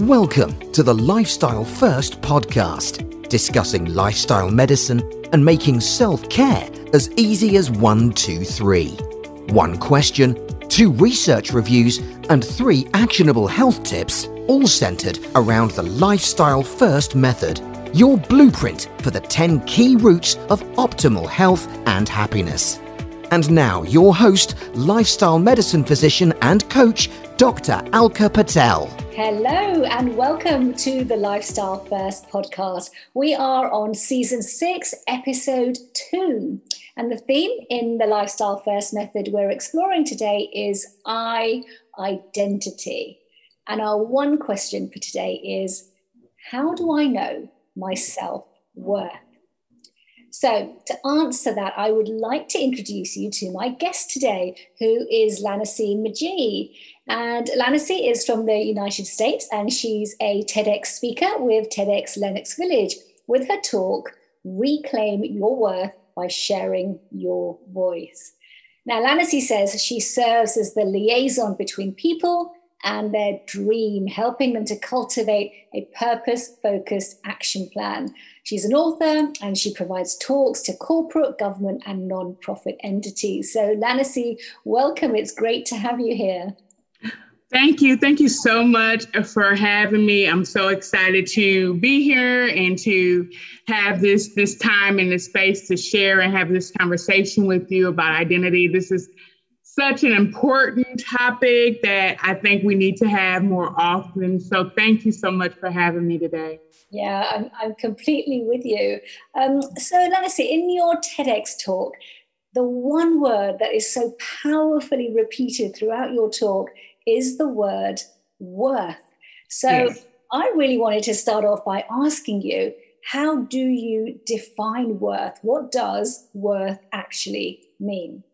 Welcome to the Lifestyle First podcast, discussing lifestyle medicine and making self care as easy as one, two, three. One question, two research reviews, and three actionable health tips, all centered around the Lifestyle First method, your blueprint for the 10 key routes of optimal health and happiness. And now, your host, lifestyle medicine physician and coach, Dr. Alka Patel. Hello, and welcome to the Lifestyle First podcast. We are on season six, episode two. And the theme in the Lifestyle First method we're exploring today is I identity. And our one question for today is How do I know my self worth? So, to answer that, I would like to introduce you to my guest today, who is Laneice McGee. And Laneice is from the United States, and she's a TEDx speaker with TEDx Lenox Village with her talk, Reclaim Your Worth by Sharing Your Voice. Now, Laneice says she serves as the liaison between people and their dream, helping them to cultivate a purpose focused action plan. She's an author and she provides talks to corporate, government, and non-profit entities. So, Laneice, welcome. It's great to have you here. Thank you. Thank you so much for having me. I'm so excited to be here and to have this this time and this space to share and have this conversation with you about identity. This is such an important topic that I think we need to have more often. So thank you so much for having me today. Yeah, I'm, I'm completely with you. Um, so, Laneice, in your TEDx talk, the one word that is so powerfully repeated throughout your talk is the word worth. So, yes. I really wanted to start off by asking you how do you define worth? What does worth actually mean?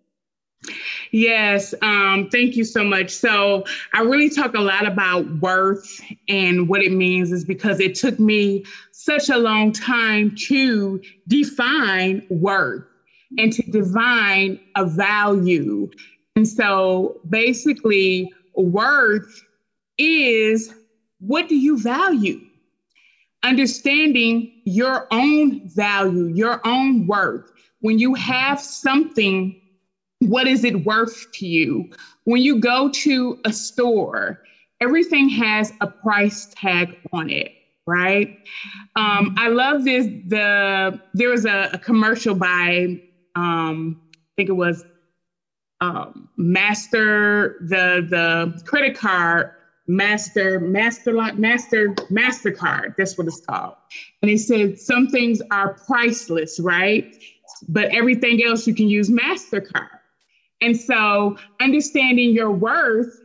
Yes, um, thank you so much. So, I really talk a lot about worth and what it means, is because it took me such a long time to define worth and to define a value. And so, basically, worth is what do you value? Understanding your own value, your own worth. When you have something what is it worth to you? When you go to a store, everything has a price tag on it, right? Um, I love this. The there was a, a commercial by um, I think it was um, Master the the credit card Master Master Master Mastercard. That's what it's called. And it said some things are priceless, right? But everything else you can use Mastercard. And so understanding your worth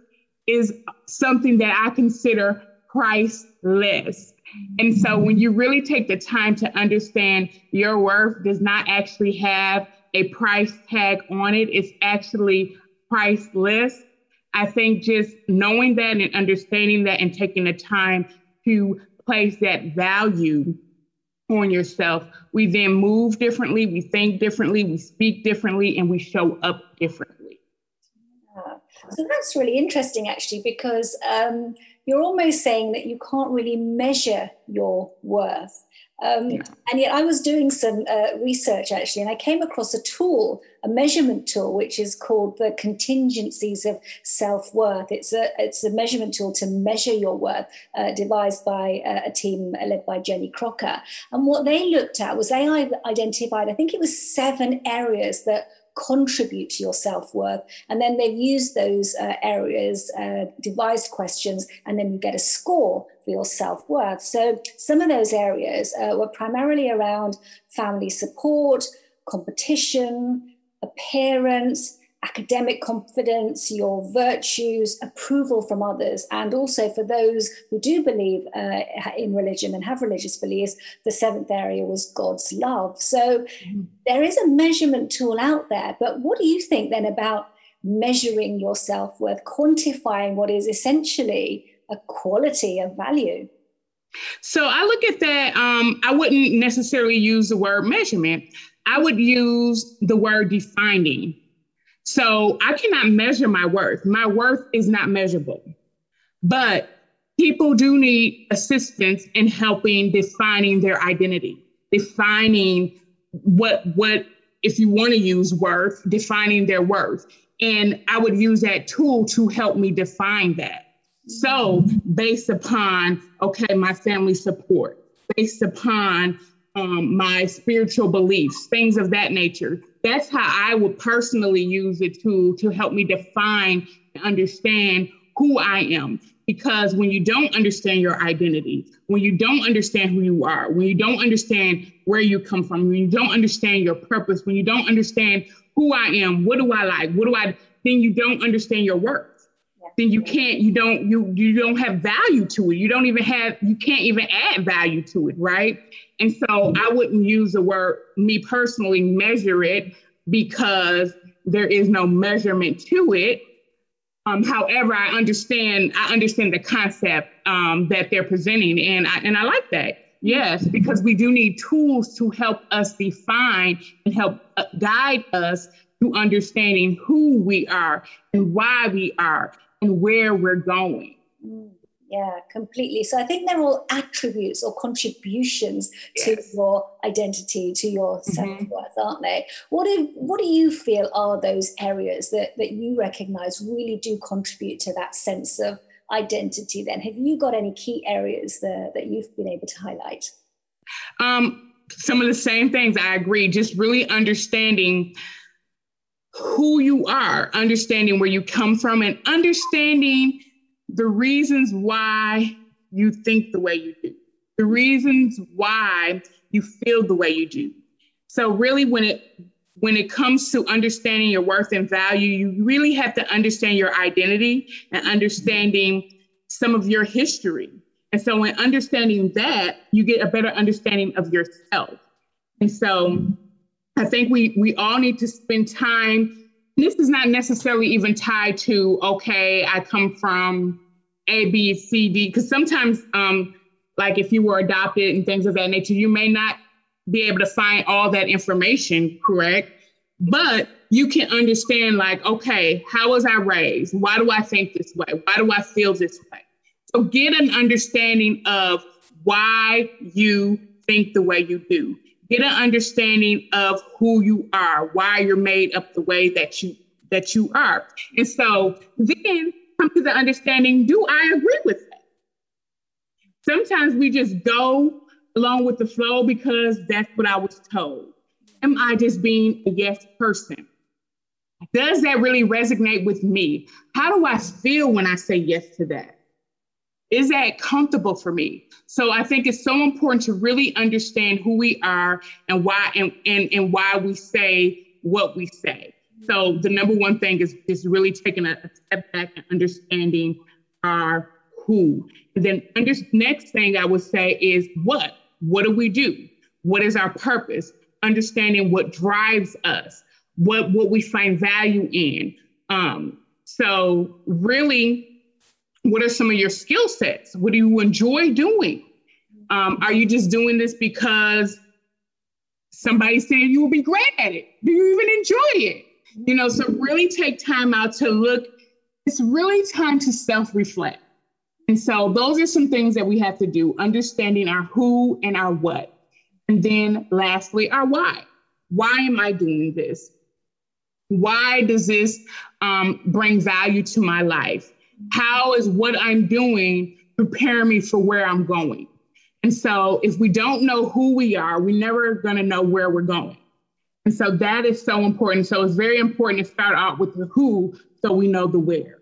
is something that I consider priceless. And so when you really take the time to understand your worth does not actually have a price tag on it, it's actually priceless. I think just knowing that and understanding that and taking the time to place that value on yourself, we then move differently, we think differently, we speak differently, and we show up differently. Yeah. So that's really interesting, actually, because um, you're almost saying that you can't really measure your worth. Um, yeah. And yet, I was doing some uh, research actually, and I came across a tool, a measurement tool, which is called the contingencies of self worth. It's a it's a measurement tool to measure your worth, uh, devised by uh, a team led by Jenny Crocker. And what they looked at was they identified, I think it was seven areas that contribute to your self worth. And then they've used those uh, areas, uh, devised questions, and then you get a score for your self worth. So some of those areas uh, were primarily around family support, competition, appearance, academic confidence, your virtues, approval from others, and also for those who do believe uh, in religion and have religious beliefs, the seventh area was God's love. So mm-hmm. there is a measurement tool out there, but what do you think then about measuring your self worth, quantifying what is essentially a quality of value? So I look at that. Um, I wouldn't necessarily use the word measurement. I would use the word defining so I cannot measure my worth. My worth is not measurable. But people do need assistance in helping defining their identity, defining what what if you want to use worth, defining their worth. And I would use that tool to help me define that. So, based upon, okay, my family support, based upon um, my spiritual beliefs, things of that nature, that's how I would personally use it to, to help me define and understand who I am. Because when you don't understand your identity, when you don't understand who you are, when you don't understand where you come from, when you don't understand your purpose, when you don't understand who I am, what do I like, what do I, then you don't understand your worth. Then you can't, you don't, you you don't have value to it. You don't even have, you can't even add value to it, right? And so I wouldn't use the word me personally measure it because there is no measurement to it. Um, however, I understand I understand the concept um, that they're presenting, and I, and I like that. Yes, because we do need tools to help us define and help uh, guide us to understanding who we are and why we are and where we're going. Mm, yeah, completely. So I think they're all attributes or contributions yes. to your identity, to your mm-hmm. self-worth, aren't they? What do what do you feel are those areas that, that you recognize really do contribute to that sense of identity then? Have you got any key areas there that you've been able to highlight? Um, some of the same things I agree, just really understanding who you are, understanding where you come from, and understanding the reasons why you think the way you do, the reasons why you feel the way you do. So really when it when it comes to understanding your worth and value, you really have to understand your identity and understanding some of your history. And so, in understanding that, you get a better understanding of yourself. And so, I think we we all need to spend time. This is not necessarily even tied to okay, I come from A, B, C, D, because sometimes, um, like if you were adopted and things of that nature, you may not be able to find all that information, correct? But you can understand, like, okay, how was I raised? Why do I think this way? Why do I feel this way? So get an understanding of why you think the way you do. Get an understanding of who you are, why you're made up the way that you that you are. And so then come to the understanding, do I agree with that? Sometimes we just go along with the flow because that's what I was told? Am I just being a yes person? Does that really resonate with me? How do I feel when I say yes to that? Is that comfortable for me? So I think it's so important to really understand who we are and why and, and, and why we say what we say. So the number one thing is just really taking a, step back and understanding our who. And then under, next thing I would say is what? What do we do? What is our purpose? Understanding what drives us, what, what we find value in. Um, so, really, what are some of your skill sets? What do you enjoy doing? Um, are you just doing this because somebody said you will be great at it? Do you even enjoy it? You know, so really take time out to look. It's really time to self reflect. And so those are some things that we have to do, understanding our who and our what. And then lastly, our why. Why am I doing this? Why does this um, bring value to my life? How is what I'm doing preparing me for where I'm going? And so if we don't know who we are, we're never going to know where we're going. And so that is so important. So it's very important to start out with the who so we know the where.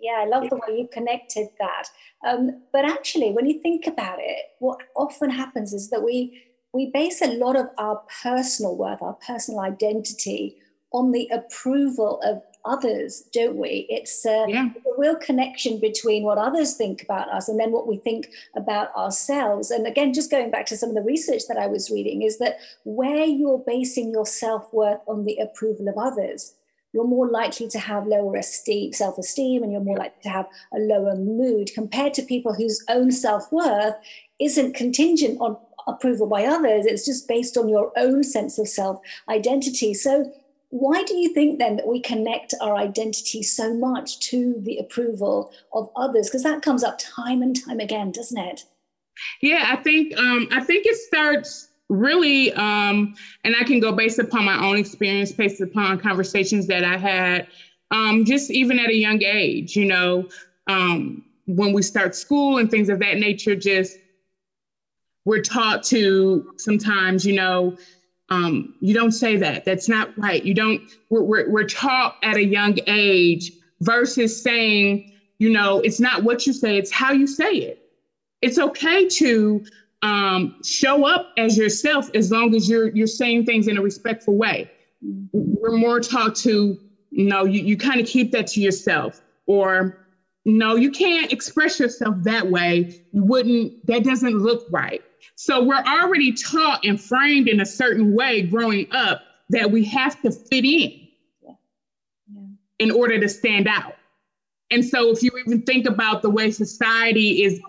Yeah, I love the way you connected that. Um, but actually, when you think about it, what often happens is that we we base a lot of our personal worth, our personal identity, on the approval of others, don't we? It's a, yeah. a, real connection between what others think about us and then what we think about ourselves. And again, just going back to some of the research that I was reading, is that where you're basing your self worth on the approval of others, you're more likely to have lower esteem, self-esteem, and you're more likely to have a lower mood compared to people whose own self-worth isn't contingent on approval by others. It's just based on your own sense of self-identity. So why do you think then that we connect our identity so much to the approval of others? Because that comes up time and time again, doesn't it? Yeah, I think um, I think it starts really, um, and I can go based upon my own experience, based upon conversations that I had, um, just even at a young age. You know, um, when we start school and things of that nature, just we're taught to sometimes, you know, um, you don't say that. That's not right. You don't. We're, we're, we're taught at a young age versus saying, you know, it's not what you say, it's how you say it. It's okay to um, show up as yourself as long as you're you're saying things in a respectful way. We're more taught to, you know, you, you kind of keep that to yourself, or no, you can't express yourself that way. You wouldn't. That doesn't look right. So we're already taught and framed in a certain way growing up that we have to fit in yeah. in order to stand out. And so if you even think about the way society is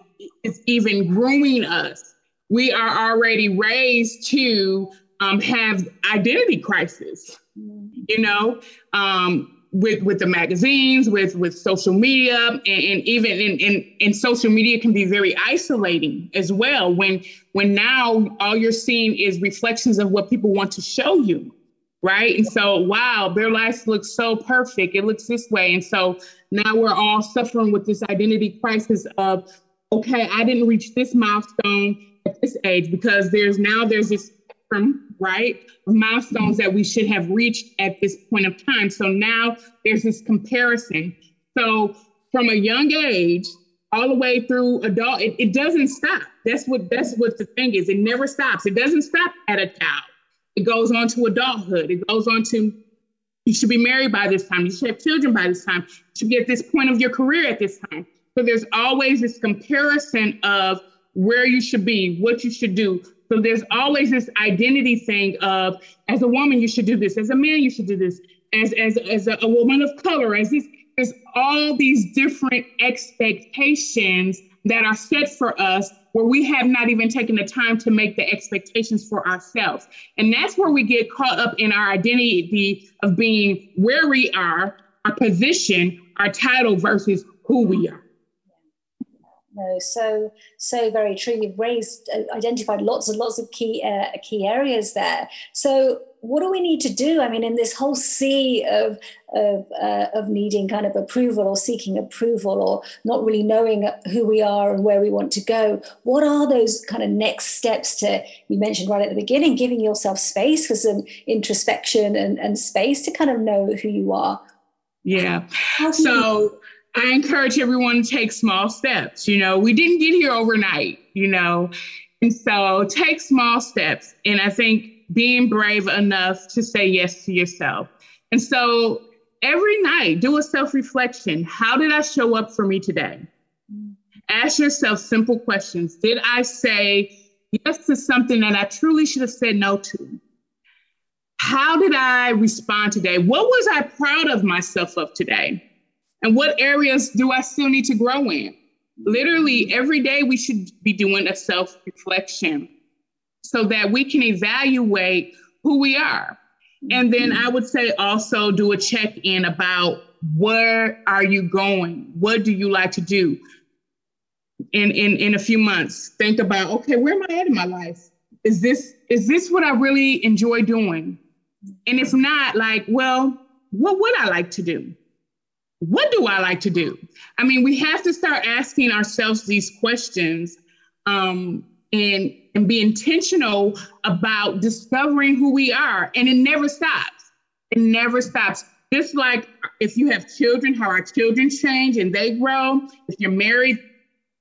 is even grooming us, we are already raised to um, have identity crisis. Mm-hmm. You know, um, with with the magazines, with with social media, and, and even in, in in social media can be very isolating as well. When when now all you're seeing is reflections of what people want to show you, right? And so, wow, their life looks so perfect. It looks this way, and so now we're all suffering with this identity crisis of, okay, I didn't reach this milestone at this age because there's now there's this right? Milestones that we should have reached at this point of time. So now there's this comparison. So from a young age, all the way through adult, it, it doesn't stop. That's what that's what the thing is. It never stops. It doesn't stop at a child. It goes on to adulthood. It goes on to you should be married by this time. You should have children by this time. You should be at this point of your career at this time. So there's always this comparison of where you should be, what you should do, so there's always this identity thing of, as a woman, you should do this. As a man, you should do this. As as as a, a woman of color, as this, there's all these different expectations that are set for us where we have not even taken the time to make the expectations for ourselves. And that's where we get caught up in our identity of being where we are, our position, our title versus who we are no so so very true. You've raised uh, identified lots and lots of key uh, key areas there. So what do we need to do? I mean in this whole sea of of, uh, of needing kind of approval or seeking approval or not really knowing who we are and where we want to go what are those kind of next steps to you mentioned right at the beginning giving yourself space for some introspection and, and space to kind of know who you are? Yeah. So I encourage everyone to take small steps. You know, we didn't get here overnight, you know, and so take small steps. And I think being brave enough to say yes to yourself. And so every night, do a self reflection. How did I show up for me today? Ask yourself simple questions. Did I say yes to something that I truly should have said no to? How did I respond today? What was I proud of myself of today? And what areas do I still need to grow in? Literally, every day we should be doing a self reflection so that we can evaluate who we are. And then I would say also do a check in about where are you going? What do you like to do? In, in in a few months, think about okay, where am I at in my life? Is this is this what I really enjoy doing? And if not, like, well, what would I like to do? What do I like to do? I mean, we have to start asking ourselves these questions um, and and be intentional about discovering who we are. And it never stops. It never stops. Just like if you have children, how our children change and they grow. If you're married,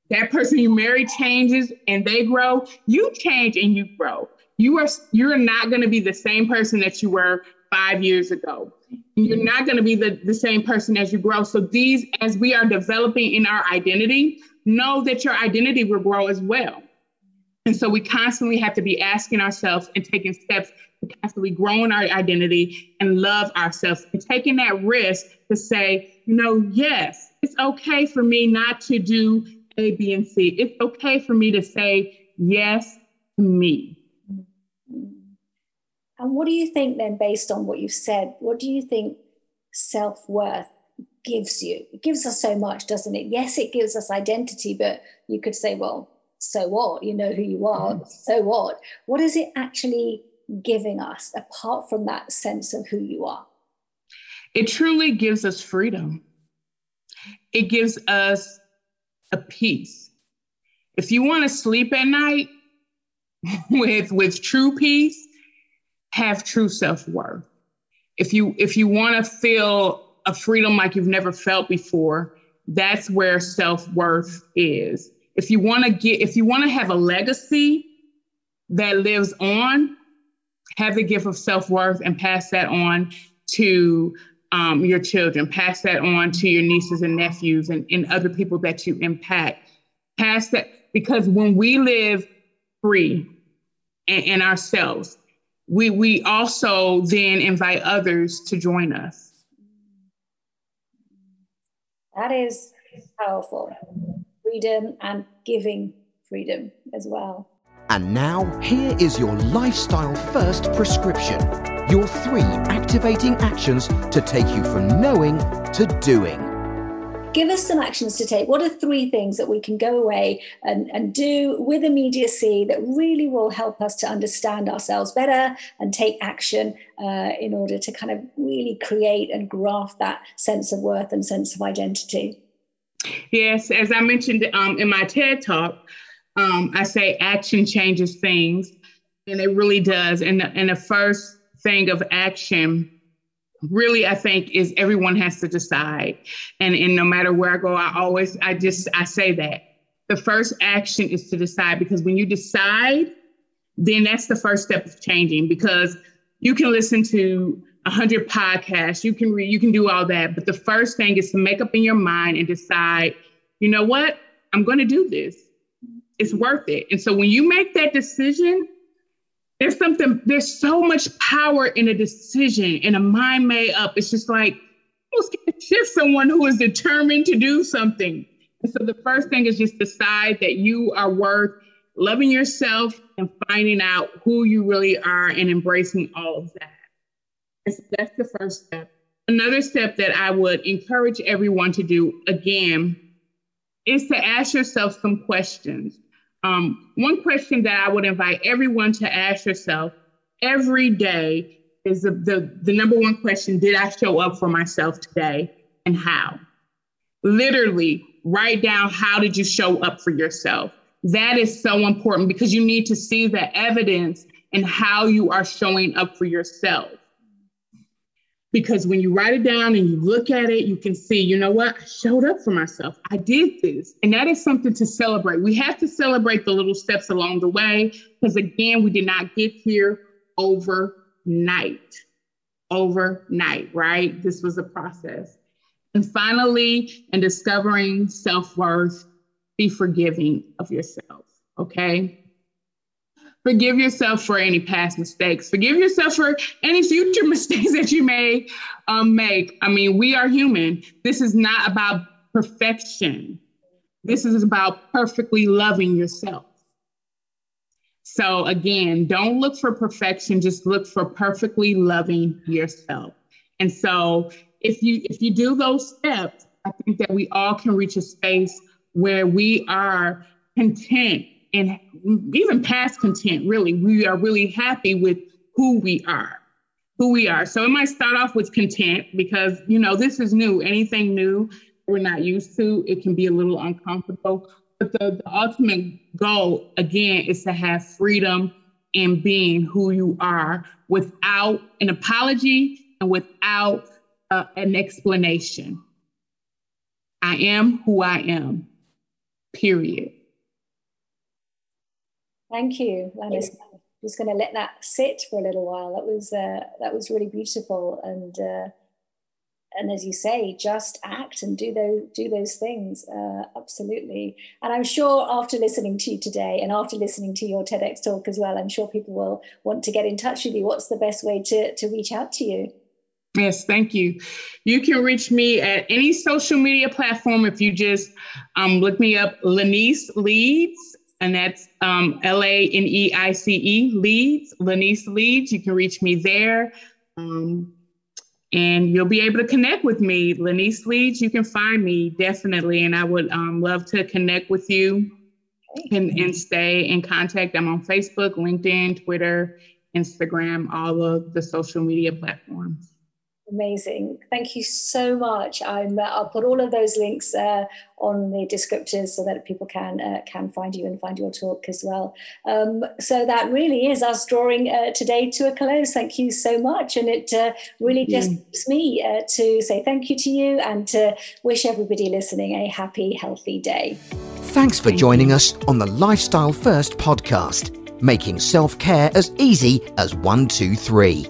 that person you marry changes and they grow. You change and you grow. You are you're not going to be the same person that you were five years ago. You're not going to be the, the same person as you grow. So, these, as we are developing in our identity, know that your identity will grow as well. And so, we constantly have to be asking ourselves and taking steps to constantly grow in our identity and love ourselves and taking that risk to say, you know, yes, it's okay for me not to do A, B, and C. It's okay for me to say yes to me And what do you think then, based on what you've said, what do you think self worth gives you? It gives us so much, doesn't it? Yes, it gives us identity, but you could say, well, so what? You know who you are, mm. so what? What is it actually giving us apart from that sense of who you are? It truly gives us freedom. It gives us a peace. If you want to sleep at night with with true peace, have true self-worth. If you if you want to feel a freedom like you've never felt before, that's where self-worth is. If you want to get if you want to have a legacy that lives on, have the gift of self-worth and pass that on to um, your children, pass that on to your nieces and nephews and, and other people that you impact. Pass that because when we live free in, in ourselves, we we also then invite others to join us. That is powerful. Freedom and giving freedom as well. And now, here is your lifestyle first prescription your three activating actions to take you from knowing to doing. Give us some actions to take. What are three things that we can go away and, and do with immediacy that really will help us to understand ourselves better and take action uh, in order to kind of really create and graft that sense of worth and sense of identity? Yes, as I mentioned um, in my TED talk, um, I say action changes things, and it really does. And the, and the first thing of action really i think is everyone has to decide. And and no matter where i go i always i just i say that. The first action is to decide because when you decide then that's the first step of changing because you can listen to 100 podcasts you can read you can do all that but the first thing is to make up in your mind and decide you know what? I'm going to do this. It's worth it. And so when you make that decision, there's something, there's so much power in a decision in a mind made up. It's just like almost can shift someone who is determined to do something. And so the first thing is just decide that you are worth loving yourself and finding out who you really are and embracing all of that. And so that's the first step. Another step that I would encourage everyone to do again is to ask yourself some questions. Um, one question that I would invite everyone to ask yourself every day is the, the, the number one question Did I show up for myself today and how? Literally, write down how did you show up for yourself. That is so important because you need to see the evidence in how you are showing up for yourself because when you write it down and you look at it, you can see, you know what, I showed up for myself. I did this. And that is something to celebrate. We have to celebrate the little steps along the way because, again, we did not get here overnight. Overnight, right? This was a process. And finally, in discovering self worth, be forgiving of yourself, okay? Forgive yourself for any past mistakes. Forgive yourself for any future mistakes that you may um, make. I mean, we are human. This is not about perfection. This is about perfectly loving yourself. So again, don't look for perfection, just look for perfectly loving yourself. And so if you if you do those steps, I think that we all can reach a space where we are content and even past content, really, we are really happy with who we are, who we are. So it might start off with content because, you know, this is new. Anything new we're not used to, it can be a little uncomfortable. But the, the ultimate goal, again, is to have freedom in being who you are without an apology and without uh, an explanation. I am who I am, period. Thank you, Laneice. I'm just going to let that sit for a little while. That was uh, that was really beautiful, and uh, and as you say, just act and do those do those things. Uh, absolutely, and I'm sure after listening to you today, and after listening to your TEDx talk as well, I'm sure people will want to get in touch with you. What's the best way to to reach out to you? Yes, thank you. You can reach me at any social media platform if you just um, look me up, Laneice Leeds and that's um, L A N E I C E Leeds, Laneice Leeds. You can reach me there. Um, and you'll be able to connect with me. Laneice Leeds, you can find me definitely. And I would um, love to connect with you and, and stay in contact. I'm on Facebook, LinkedIn, Twitter, Instagram, all of the social media platforms. Amazing. Thank you so much. I'm, uh, I'll put all of those links uh, on the descriptors so that people can uh, can find you and find your talk as well. Um, so that really is us drawing uh, today to a close. Thank you so much. And it uh, really just gives me uh, to say thank you to you and to wish everybody listening a happy, healthy day. Thanks for joining us on the Lifestyle First podcast, making self care as easy as one, two, three.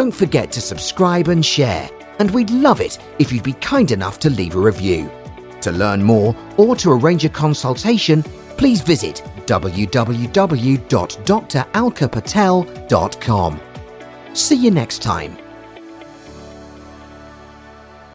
Don't forget to subscribe and share, and we'd love it if you'd be kind enough to leave a review. To learn more or to arrange a consultation, please visit www.dralkapatel.com. See you next time.